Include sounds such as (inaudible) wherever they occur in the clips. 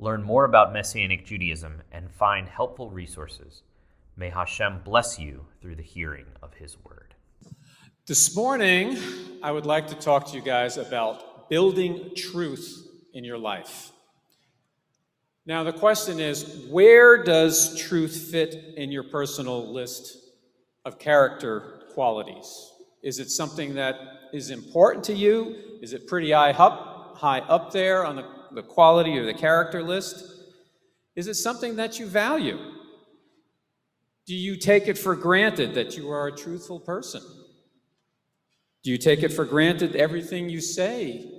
learn more about Messianic Judaism, and find helpful resources. May Hashem bless you through the hearing of His word. This morning, I would like to talk to you guys about building truth in your life. Now, the question is where does truth fit in your personal list of character qualities? Is it something that is important to you? Is it pretty high up, high up there on the the quality or the character list? Is it something that you value? Do you take it for granted that you are a truthful person? Do you take it for granted everything you say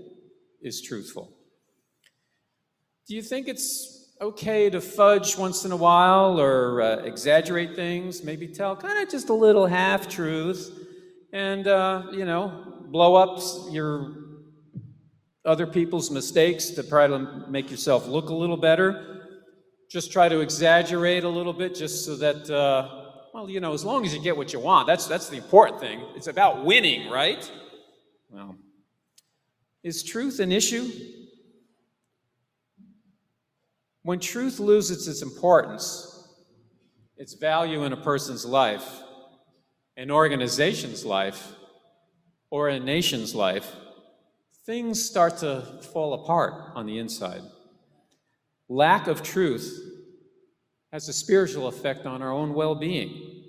is truthful? Do you think it's okay to fudge once in a while or uh, exaggerate things, maybe tell kind of just a little half truth and, uh, you know, blow up your other people's mistakes to try to make yourself look a little better. Just try to exaggerate a little bit just so that, uh, well, you know, as long as you get what you want, that's, that's the important thing. It's about winning, right? Well, is truth an issue? When truth loses its importance, its value in a person's life, an organization's life, or a nation's life, things start to fall apart on the inside. Lack of truth has a spiritual effect on our own well being.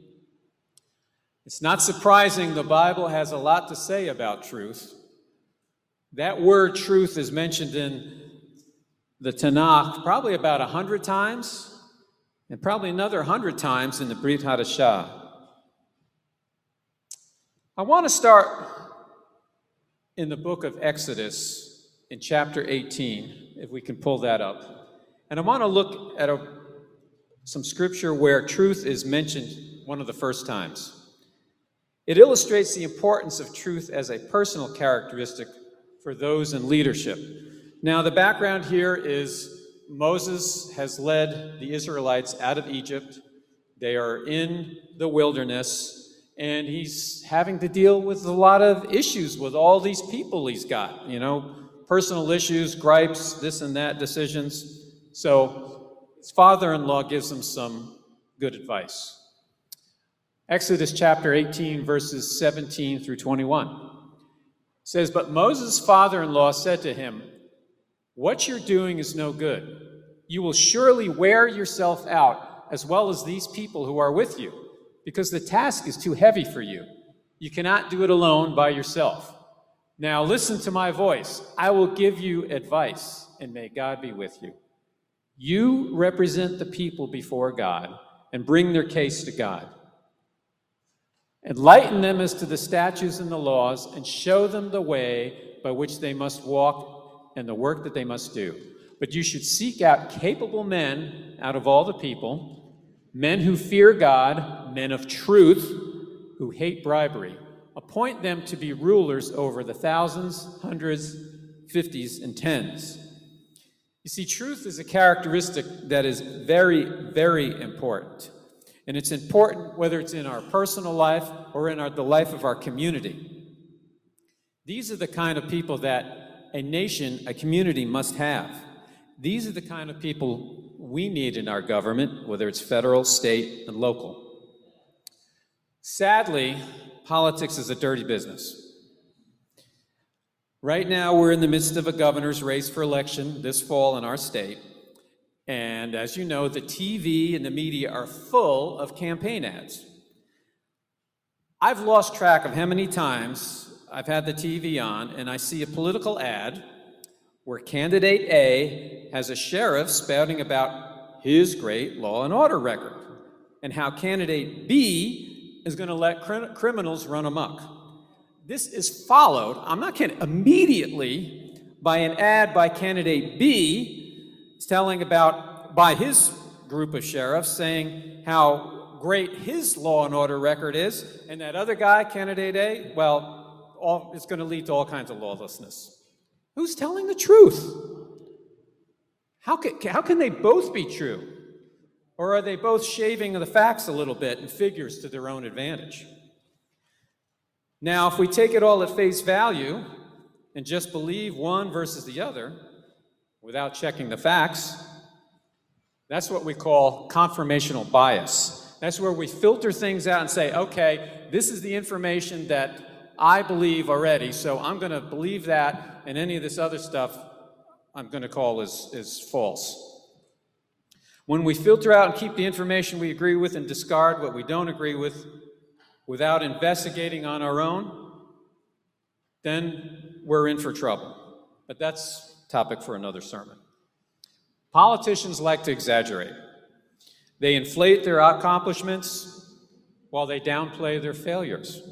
It's not surprising the Bible has a lot to say about truth. That word truth is mentioned in the Tanakh probably about a hundred times, and probably another hundred times in the Brit Hadashah. I want to start in the book of Exodus, in chapter 18, if we can pull that up. And I want to look at a, some scripture where truth is mentioned one of the first times. It illustrates the importance of truth as a personal characteristic for those in leadership. Now, the background here is Moses has led the Israelites out of Egypt. They are in the wilderness and he's having to deal with a lot of issues with all these people he's got, you know, personal issues, gripes, this and that, decisions. So his father in law gives him some good advice. Exodus chapter 18, verses 17 through 21 says, But Moses' father in law said to him, What you're doing is no good. You will surely wear yourself out, as well as these people who are with you because the task is too heavy for you. You cannot do it alone by yourself. Now listen to my voice. I will give you advice, and may God be with you. You represent the people before God and bring their case to God. Enlighten them as to the statutes and the laws, and show them the way by which they must walk and the work that they must do. But you should seek out capable men out of all the people men who fear God, men of truth, who hate bribery. Appoint them to be rulers over the thousands, hundreds, fifties, and tens. You see, truth is a characteristic that is very, very important. And it's important whether it's in our personal life or in our, the life of our community. These are the kind of people that a nation, a community must have. These are the kind of people we need in our government, whether it's federal, state, and local. Sadly, politics is a dirty business. Right now, we're in the midst of a governor's race for election this fall in our state. And as you know, the TV and the media are full of campaign ads. I've lost track of how many times I've had the TV on and I see a political ad where candidate A has a sheriff spouting about his great law and order record and how candidate B is going to let cr- criminals run amok. This is followed, I'm not kidding, immediately by an ad by candidate B telling about, by his group of sheriffs, saying how great his law and order record is, and that other guy, candidate A, well, all, it's going to lead to all kinds of lawlessness. Who's telling the truth? How can, how can they both be true? Or are they both shaving the facts a little bit and figures to their own advantage? Now, if we take it all at face value and just believe one versus the other without checking the facts, that's what we call confirmational bias. That's where we filter things out and say, okay, this is the information that I believe already, so I'm going to believe that, and any of this other stuff I'm going to call is, is false. When we filter out and keep the information we agree with and discard what we don't agree with without investigating on our own, then we're in for trouble. But that's topic for another sermon. Politicians like to exaggerate. They inflate their accomplishments while they downplay their failures.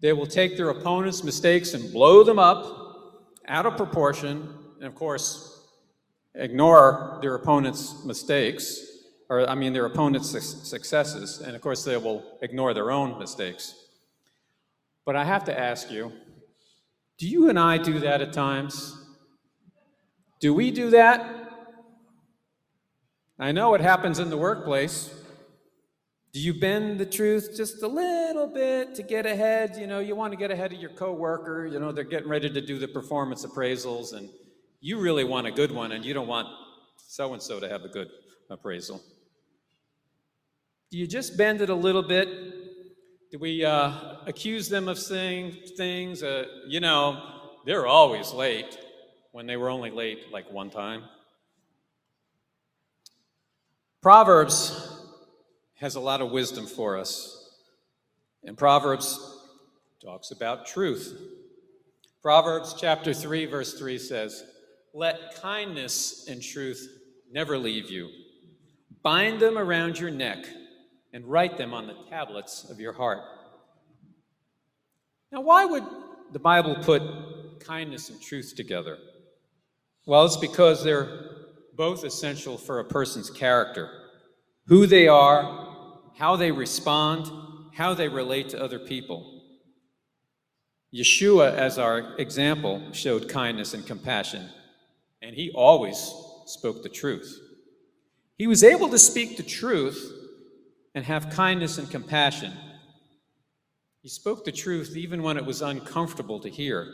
They will take their opponent's mistakes and blow them up out of proportion, and of course, ignore their opponent's mistakes, or I mean, their opponent's successes, and of course, they will ignore their own mistakes. But I have to ask you do you and I do that at times? Do we do that? I know it happens in the workplace. Do you bend the truth just a little bit to get ahead? You know, you want to get ahead of your coworker. You know, they're getting ready to do the performance appraisals, and you really want a good one and you don't want so and so to have a good appraisal. Do you just bend it a little bit? Do we uh, accuse them of saying things, uh, you know, they're always late when they were only late like one time? Proverbs has a lot of wisdom for us. And Proverbs talks about truth. Proverbs chapter 3, verse 3 says, let kindness and truth never leave you. Bind them around your neck and write them on the tablets of your heart. Now, why would the Bible put kindness and truth together? Well, it's because they're both essential for a person's character who they are, how they respond, how they relate to other people. Yeshua, as our example, showed kindness and compassion and he always spoke the truth. He was able to speak the truth and have kindness and compassion. He spoke the truth even when it was uncomfortable to hear.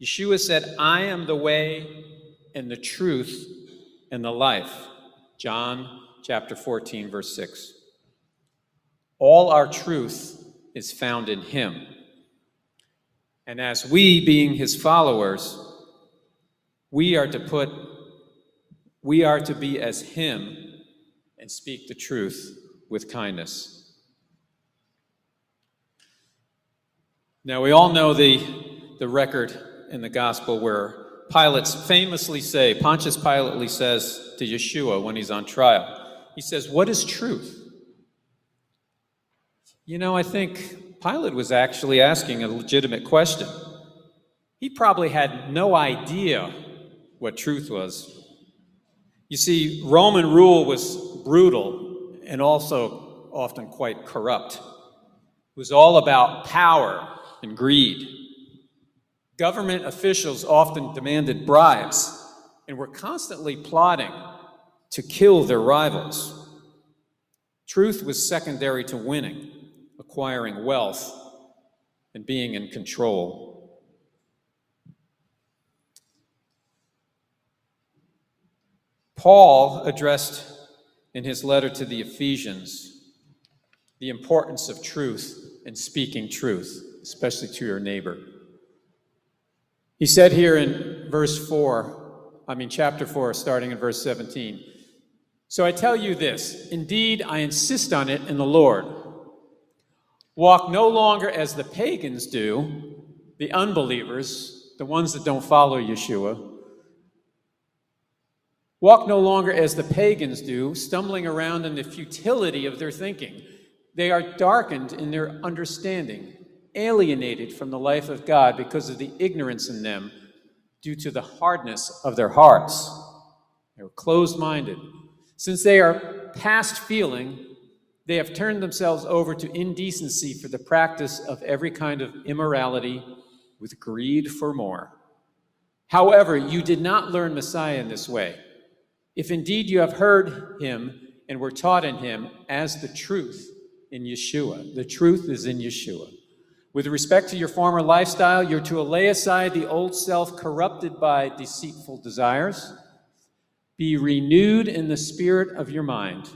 Yeshua said, I am the way and the truth and the life. John chapter 14, verse 6. All our truth is found in him. And as we, being his followers, we are to put, we are to be as Him and speak the truth with kindness. Now, we all know the, the record in the gospel where Pilate famously say, Pontius Pilate says to Yeshua when he's on trial, he says, What is truth? You know, I think Pilate was actually asking a legitimate question. He probably had no idea what truth was. You see, Roman rule was brutal and also often quite corrupt. It was all about power and greed. Government officials often demanded bribes and were constantly plotting to kill their rivals. Truth was secondary to winning, acquiring wealth, and being in control. Paul addressed in his letter to the Ephesians the importance of truth and speaking truth, especially to your neighbor. He said here in verse 4, I mean, chapter 4, starting in verse 17. So I tell you this indeed, I insist on it in the Lord. Walk no longer as the pagans do, the unbelievers, the ones that don't follow Yeshua Walk no longer as the pagans do, stumbling around in the futility of their thinking. They are darkened in their understanding, alienated from the life of God because of the ignorance in them due to the hardness of their hearts. They were closed minded. Since they are past feeling, they have turned themselves over to indecency for the practice of every kind of immorality with greed for more. However, you did not learn Messiah in this way. If indeed you have heard him and were taught in him as the truth in Yeshua, the truth is in Yeshua. With respect to your former lifestyle, you're to lay aside the old self corrupted by deceitful desires. Be renewed in the spirit of your mind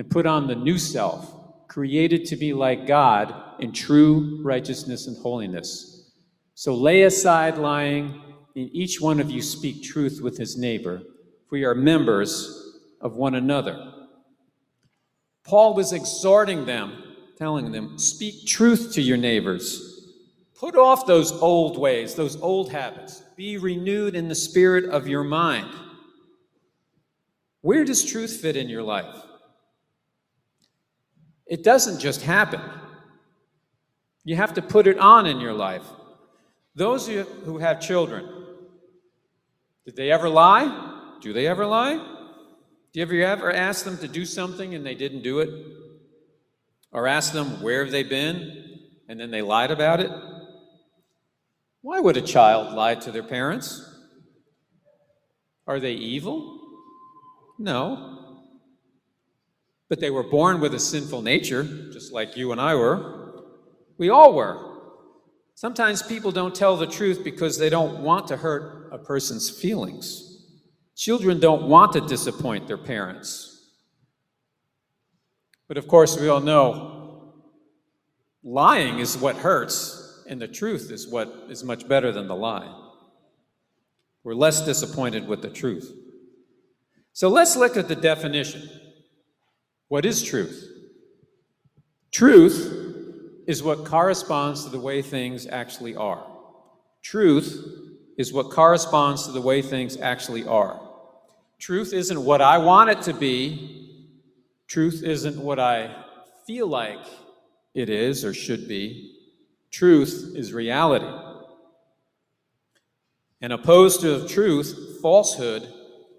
and put on the new self, created to be like God in true righteousness and holiness. So lay aside lying, and each one of you speak truth with his neighbor, for we are members of one another. Paul was exhorting them telling them, speak truth to your neighbors. Put off those old ways, those old habits. Be renewed in the spirit of your mind. Where does truth fit in your life? It doesn't just happen. You have to put it on in your life. Those you who have children, did they ever lie? Do they ever lie? Do you ever, ever ask them to do something and they didn't do it? or ask them where have they been and then they lied about it? Why would a child lie to their parents? Are they evil? No. But they were born with a sinful nature, just like you and I were. We all were. Sometimes people don't tell the truth because they don't want to hurt a person's feelings. Children don't want to disappoint their parents. But of course, we all know lying is what hurts, and the truth is what is much better than the lie. We're less disappointed with the truth. So let's look at the definition. What is truth? Truth is what corresponds to the way things actually are. Truth is what corresponds to the way things actually are. Truth isn't what I want it to be, Truth isn't what I feel like it is or should be. Truth is reality. And opposed to truth, falsehood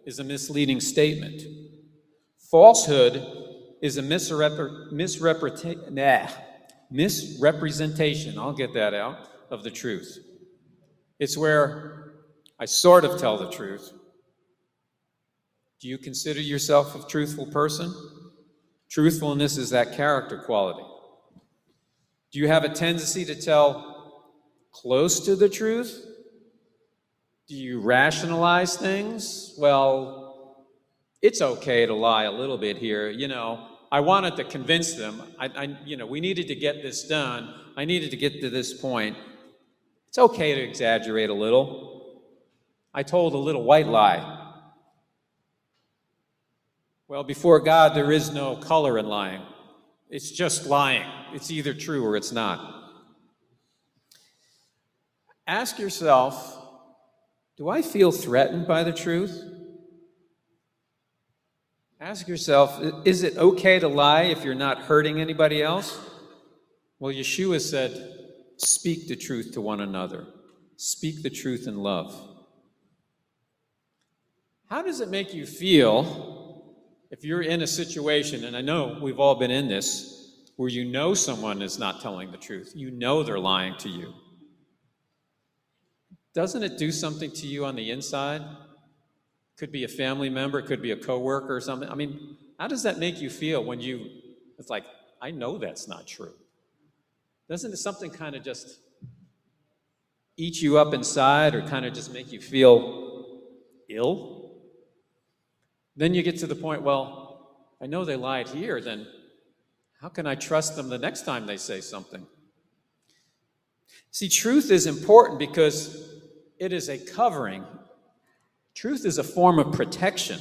is a misleading statement. Falsehood is a misrepre- nah, misrepresentation, I'll get that out, of the truth. It's where I sort of tell the truth. Do you consider yourself a truthful person? Truthfulness is that character quality. Do you have a tendency to tell close to the truth? Do you rationalize things? Well, it's okay to lie a little bit here. You know, I wanted to convince them. I, I, you know, we needed to get this done. I needed to get to this point. It's okay to exaggerate a little. I told a little white lie. Well, before God, there is no color in lying. It's just lying. It's either true or it's not. Ask yourself do I feel threatened by the truth? Ask yourself is it okay to lie if you're not hurting anybody else? Well, Yeshua said, speak the truth to one another, speak the truth in love. How does it make you feel if you're in a situation, and I know we've all been in this, where you know someone is not telling the truth, you know they're lying to you, doesn't it do something to you on the inside? Could be a family member, could be a coworker or something. I mean, how does that make you feel when you, it's like, I know that's not true. Doesn't it something kind of just eat you up inside or kind of just make you feel ill? Then you get to the point, well, I know they lied here, then how can I trust them the next time they say something? See, truth is important because it is a covering. Truth is a form of protection.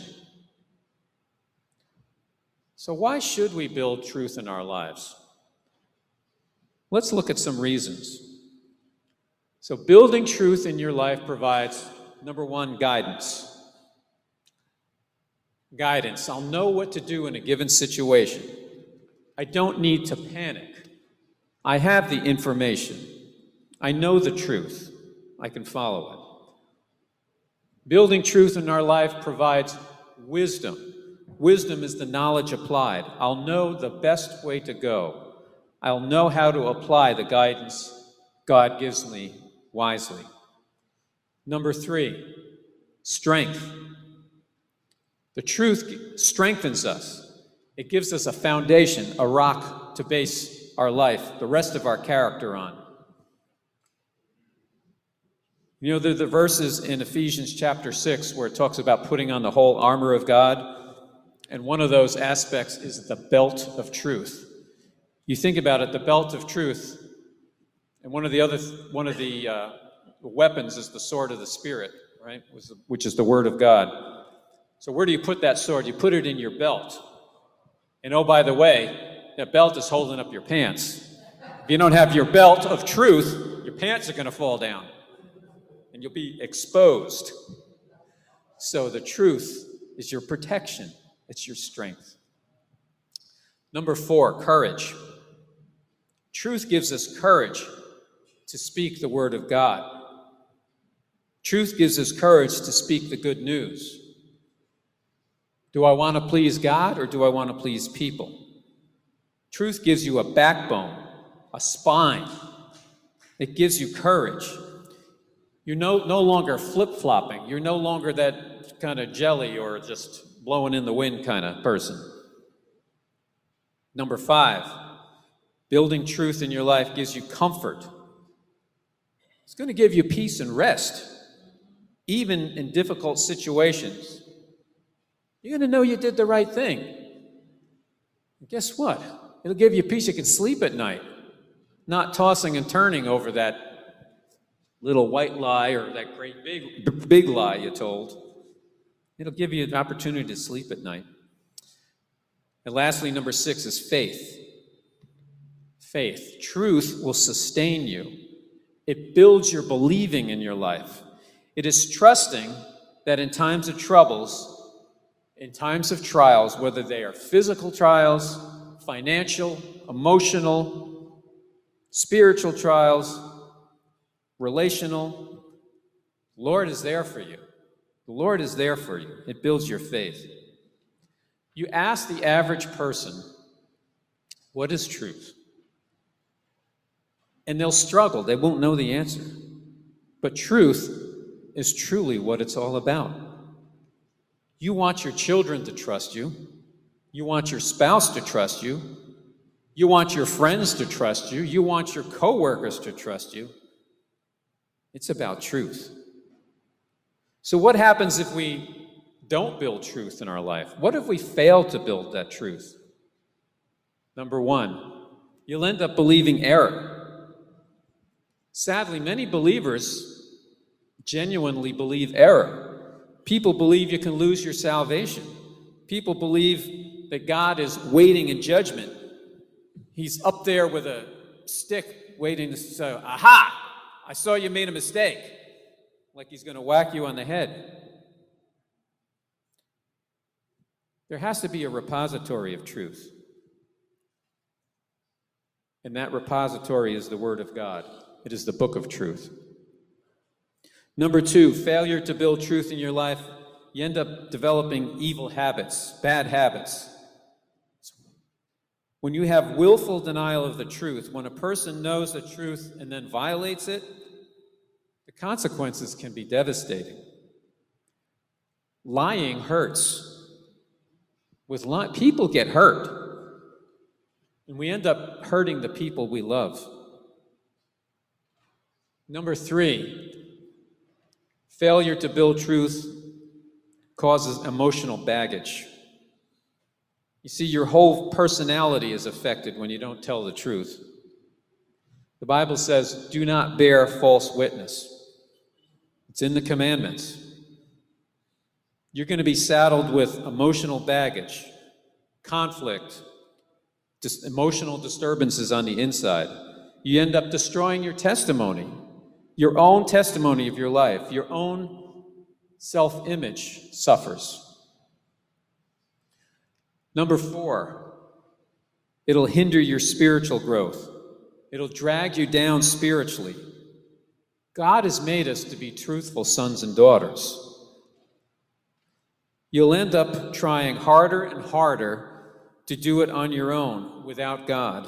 So, why should we build truth in our lives? Let's look at some reasons. So, building truth in your life provides, number one, guidance guidance. I'll know what to do in a given situation. I don't need to panic. I have the information. I know the truth. I can follow it. Building truth in our life provides wisdom. Wisdom is the knowledge applied. I'll know the best way to go. I'll know how to apply the guidance God gives me wisely. Number three, strength. The truth strengthens us, it gives us a foundation, a rock to base our life, the rest of our character on. You know, there are the verses in Ephesians chapter 6 where it talks about putting on the whole armor of God. And one of those aspects is the belt of truth. You think about it, the belt of truth, and one of the other, one of the uh, weapons is the sword of the Spirit, right? Which is the Word of God. So where do you put that sword? You put it in your belt. And oh, by the way, that belt is holding up your pants. If you don't have your belt of truth, your pants are going to fall down and you'll be exposed. So the truth is your protection, it's your strength. Number four, courage. Truth gives us courage to speak the word of God. Truth gives us courage to speak the good news. Do I want to please God or do I want to please people? Truth gives you a backbone, a spine. It gives you courage. You're no, no longer flip flopping. You're no longer that kind of jelly or just blowing in the wind kind of person. Number five, building truth in your life gives you comfort. It's going to give you peace and rest, even in difficult situations. You're going to know you did the right thing. And guess what? It'll give you peace. You can sleep at night, not tossing and turning over that little white lie or that great big, big lie you told. It'll give you an opportunity to sleep at night. And lastly, number six is faith. Faith. Truth will sustain you, it builds your believing in your life. It is trusting that in times of troubles, in times of trials, whether they are physical trials, financial, emotional, spiritual trials, relational. Lord is there for you. The Lord is there for you. It builds your faith. You ask the average person, What is truth? And they'll struggle. They won't know the answer. But truth is truly what it's all about. You want your children to trust you. You want your spouse to trust you. You want your friends to trust you. You want your coworkers to trust you. It's about truth. So, what happens if we don't build truth in our life? What if we fail to build that truth? Number one, you'll end up believing error. Sadly, many believers genuinely believe error. People believe you can lose your salvation. People believe that God is waiting in judgment. He's up there with a stick waiting to say, Aha! I saw you made a mistake. Like he's going to whack you on the head. There has to be a repository of truth. And that repository is the Word of God, it is the book of truth. Number two, failure to build truth in your life, you end up developing evil habits, bad habits. When you have willful denial of the truth, when a person knows the truth and then violates it, consequences can be devastating. Lying hurts. With li- people get hurt, and we end up hurting the people we love. Number three, failure to build truth causes emotional baggage. You see, your whole personality is affected when you don't tell the truth. The Bible says, do not bear false witness. It's in the commandments. You're going to be saddled with emotional baggage, conflict, dis- emotional disturbances on the inside. You end up destroying your testimony, your own testimony of your life, your own self image suffers. Number four, it'll hinder your spiritual growth. It'll drag you down spiritually. God has made us to be truthful sons and daughters. You'll end up trying harder and harder to do it on your own without God.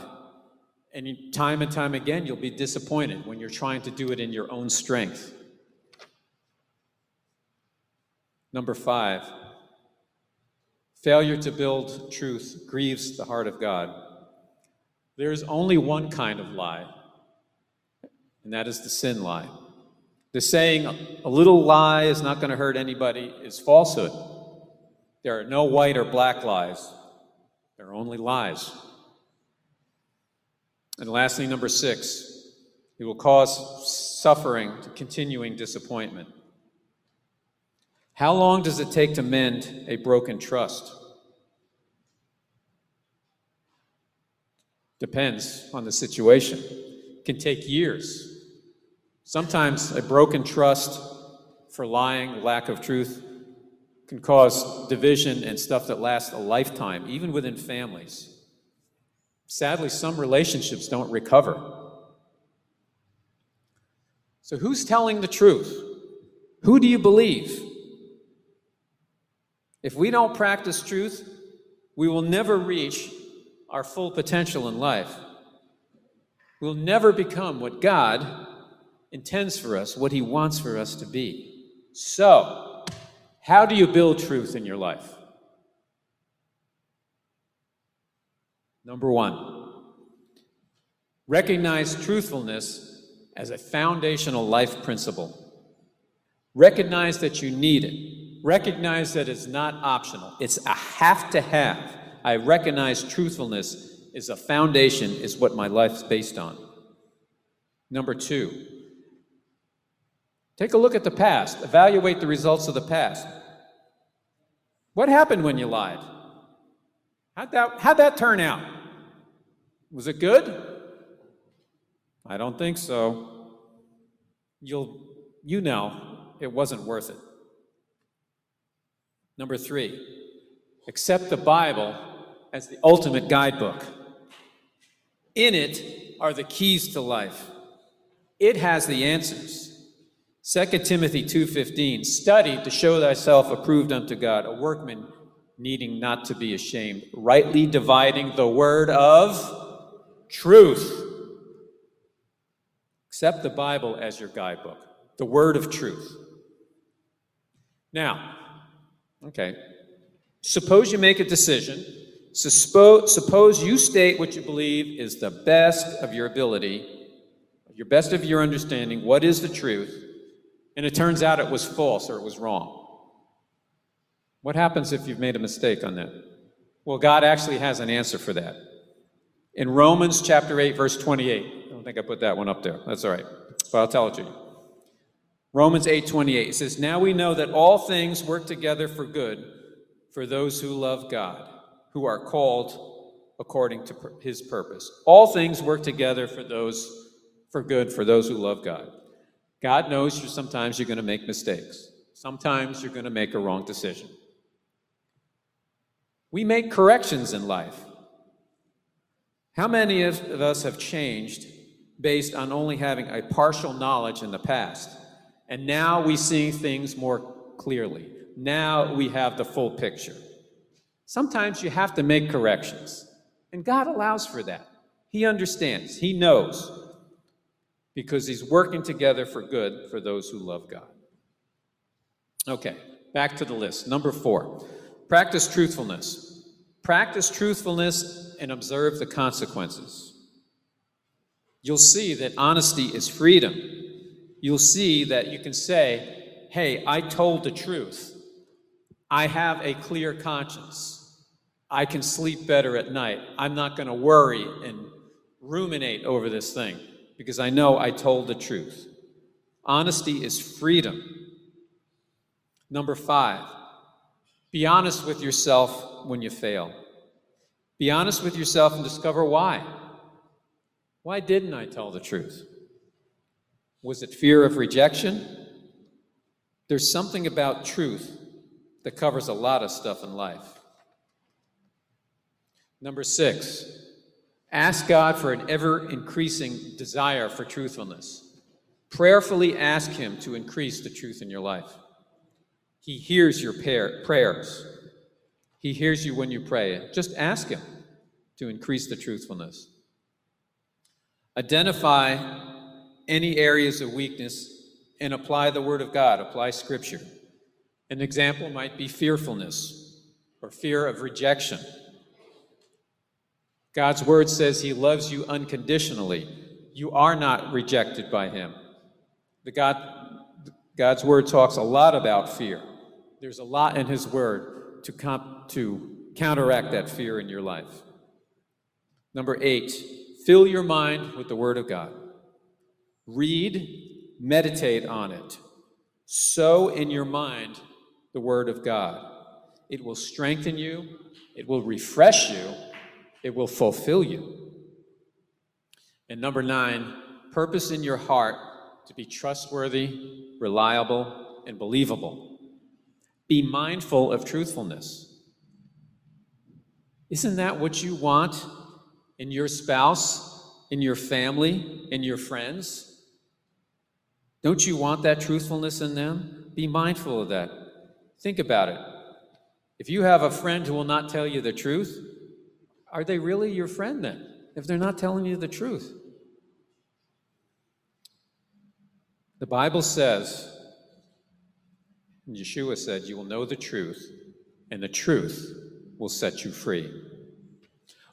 And time and time again, you'll be disappointed when you're trying to do it in your own strength. Number five, failure to build truth grieves the heart of God. There's only one kind of lie, and that is the sin lie. The saying, a little lie is not going to hurt anybody, is falsehood. There are no white or black lies, there are only lies. And lastly, number six, it will cause suffering to continuing disappointment. How long does it take to mend a broken trust? Depends on the situation. It can take years. Sometimes a broken trust for lying, lack of truth, can cause division and stuff that lasts a lifetime, even within families. Sadly, some relationships don't recover. So, who's telling the truth? Who do you believe? If we don't practice truth, we will never reach our full potential in life. We'll never become what God intends for us, what He wants for us to be. So, how do you build truth in your life? Number one, recognize truthfulness as a foundational life principle. Recognize that you need it. Recognize that it's not optional, it's a have to have. I recognize truthfulness is a foundation, is what my life's based on. Number two, take a look at the past, evaluate the results of the past. What happened when you lied? How'd that, how'd that turn out? Was it good? I don't think so. You'll, you know it wasn't worth it. Number three, accept the Bible as the ultimate guidebook. In it are the keys to life. It has the answers. 2 Timothy 2:15 Study to show thyself approved unto God, a workman needing not to be ashamed, rightly dividing the word of truth. Accept the Bible as your guidebook, the word of truth. Now, okay, suppose you make a decision. Suppose you state what you believe is the best of your ability, your best of your understanding, what is the truth, and it turns out it was false or it was wrong. What happens if you've made a mistake on that? Well, God actually has an answer for that. In Romans chapter 8, verse 28, I don't think I put that one up there. That's all right, but I'll tell it to you. Romans 8, 28 says, Now we know that all things work together for good for those who love God, who are called according to his purpose. All things work together for those for good for those who love God. God knows you sometimes you're going to make mistakes. Sometimes you're going to make a wrong decision. We make corrections in life. How many of us have changed based on only having a partial knowledge in the past? And now we see things more clearly. Now we have the full picture. Sometimes you have to make corrections, and God allows for that. He understands, He knows because he's working together for good for those who love God. Okay, back to the list. Number four, practice truthfulness. Practice truthfulness and observe the consequences. You'll see that honesty is freedom. You'll see that you can say, hey, I told the truth. I have a clear conscience. I can sleep better at night. I'm not going to worry and ruminate over this thing because I know I told the truth. Honesty is freedom. Number five, be honest with yourself when you fail. Be honest with yourself and discover why. Why didn't I tell the truth? Was it fear of rejection? There's something about truth that covers a lot of stuff in life. Number six, Ask God for an ever increasing desire for truthfulness. Prayerfully ask Him to increase the truth in your life. He hears your prayers. He hears you when you pray. Just ask Him to increase the truthfulness. Identify any areas of weakness and apply the Word of God, apply Scripture. An example might be fearfulness or fear of rejection. God's Word says He loves you unconditionally. You are not rejected by Him. The God, God's Word talks a lot about fear. There's a lot in His Word to, comp, to counteract that fear in your life. Number eight, fill your mind with the Word of God. Read, meditate on it. Sow in your mind the Word of God. It will strengthen you, it will refresh you, it will fulfill you. And number nine, purpose in your heart to be trustworthy, reliable, and believable. Be mindful of truthfulness. Isn't that what you want in your spouse, in your family, in your friends? Don't you want that truthfulness in them? Be mindful of that. Think about it. If you have a friend who will not tell you the truth, are they really your friend then? If they're not telling you the truth? The Bible says, Yeshua said, You will know the truth, and the truth will set you free.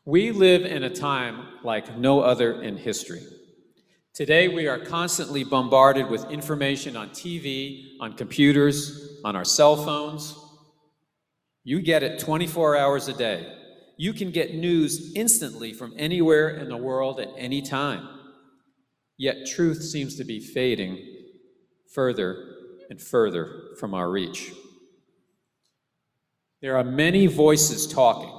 We live in a time like no other in history. Today, we are constantly bombarded with information on TV, on computers, on our cell phones. You get it 24 hours a day. You can get news instantly from anywhere in the world at any time. Yet truth seems to be fading further and further from our reach. There are many voices talking.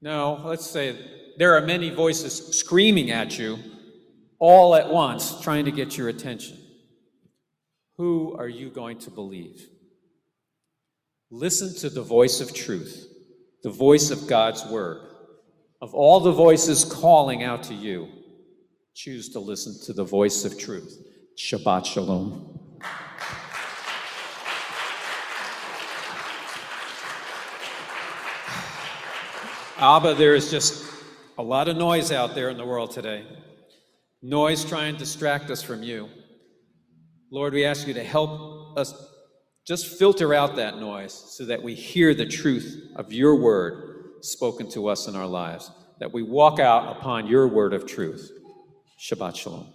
No, let's say there are many voices screaming at you all at once, trying to get your attention. Who are you going to believe? Listen to the voice of truth, the voice of God's word. Of all the voices calling out to you, choose to listen to the voice of truth. Shabbat Shalom. (sighs) Abba, there is just a lot of noise out there in the world today. Noise trying to distract us from you. Lord, we ask you to help us just filter out that noise so that we hear the truth of your word spoken to us in our lives, that we walk out upon your word of truth. Shabbat Shalom.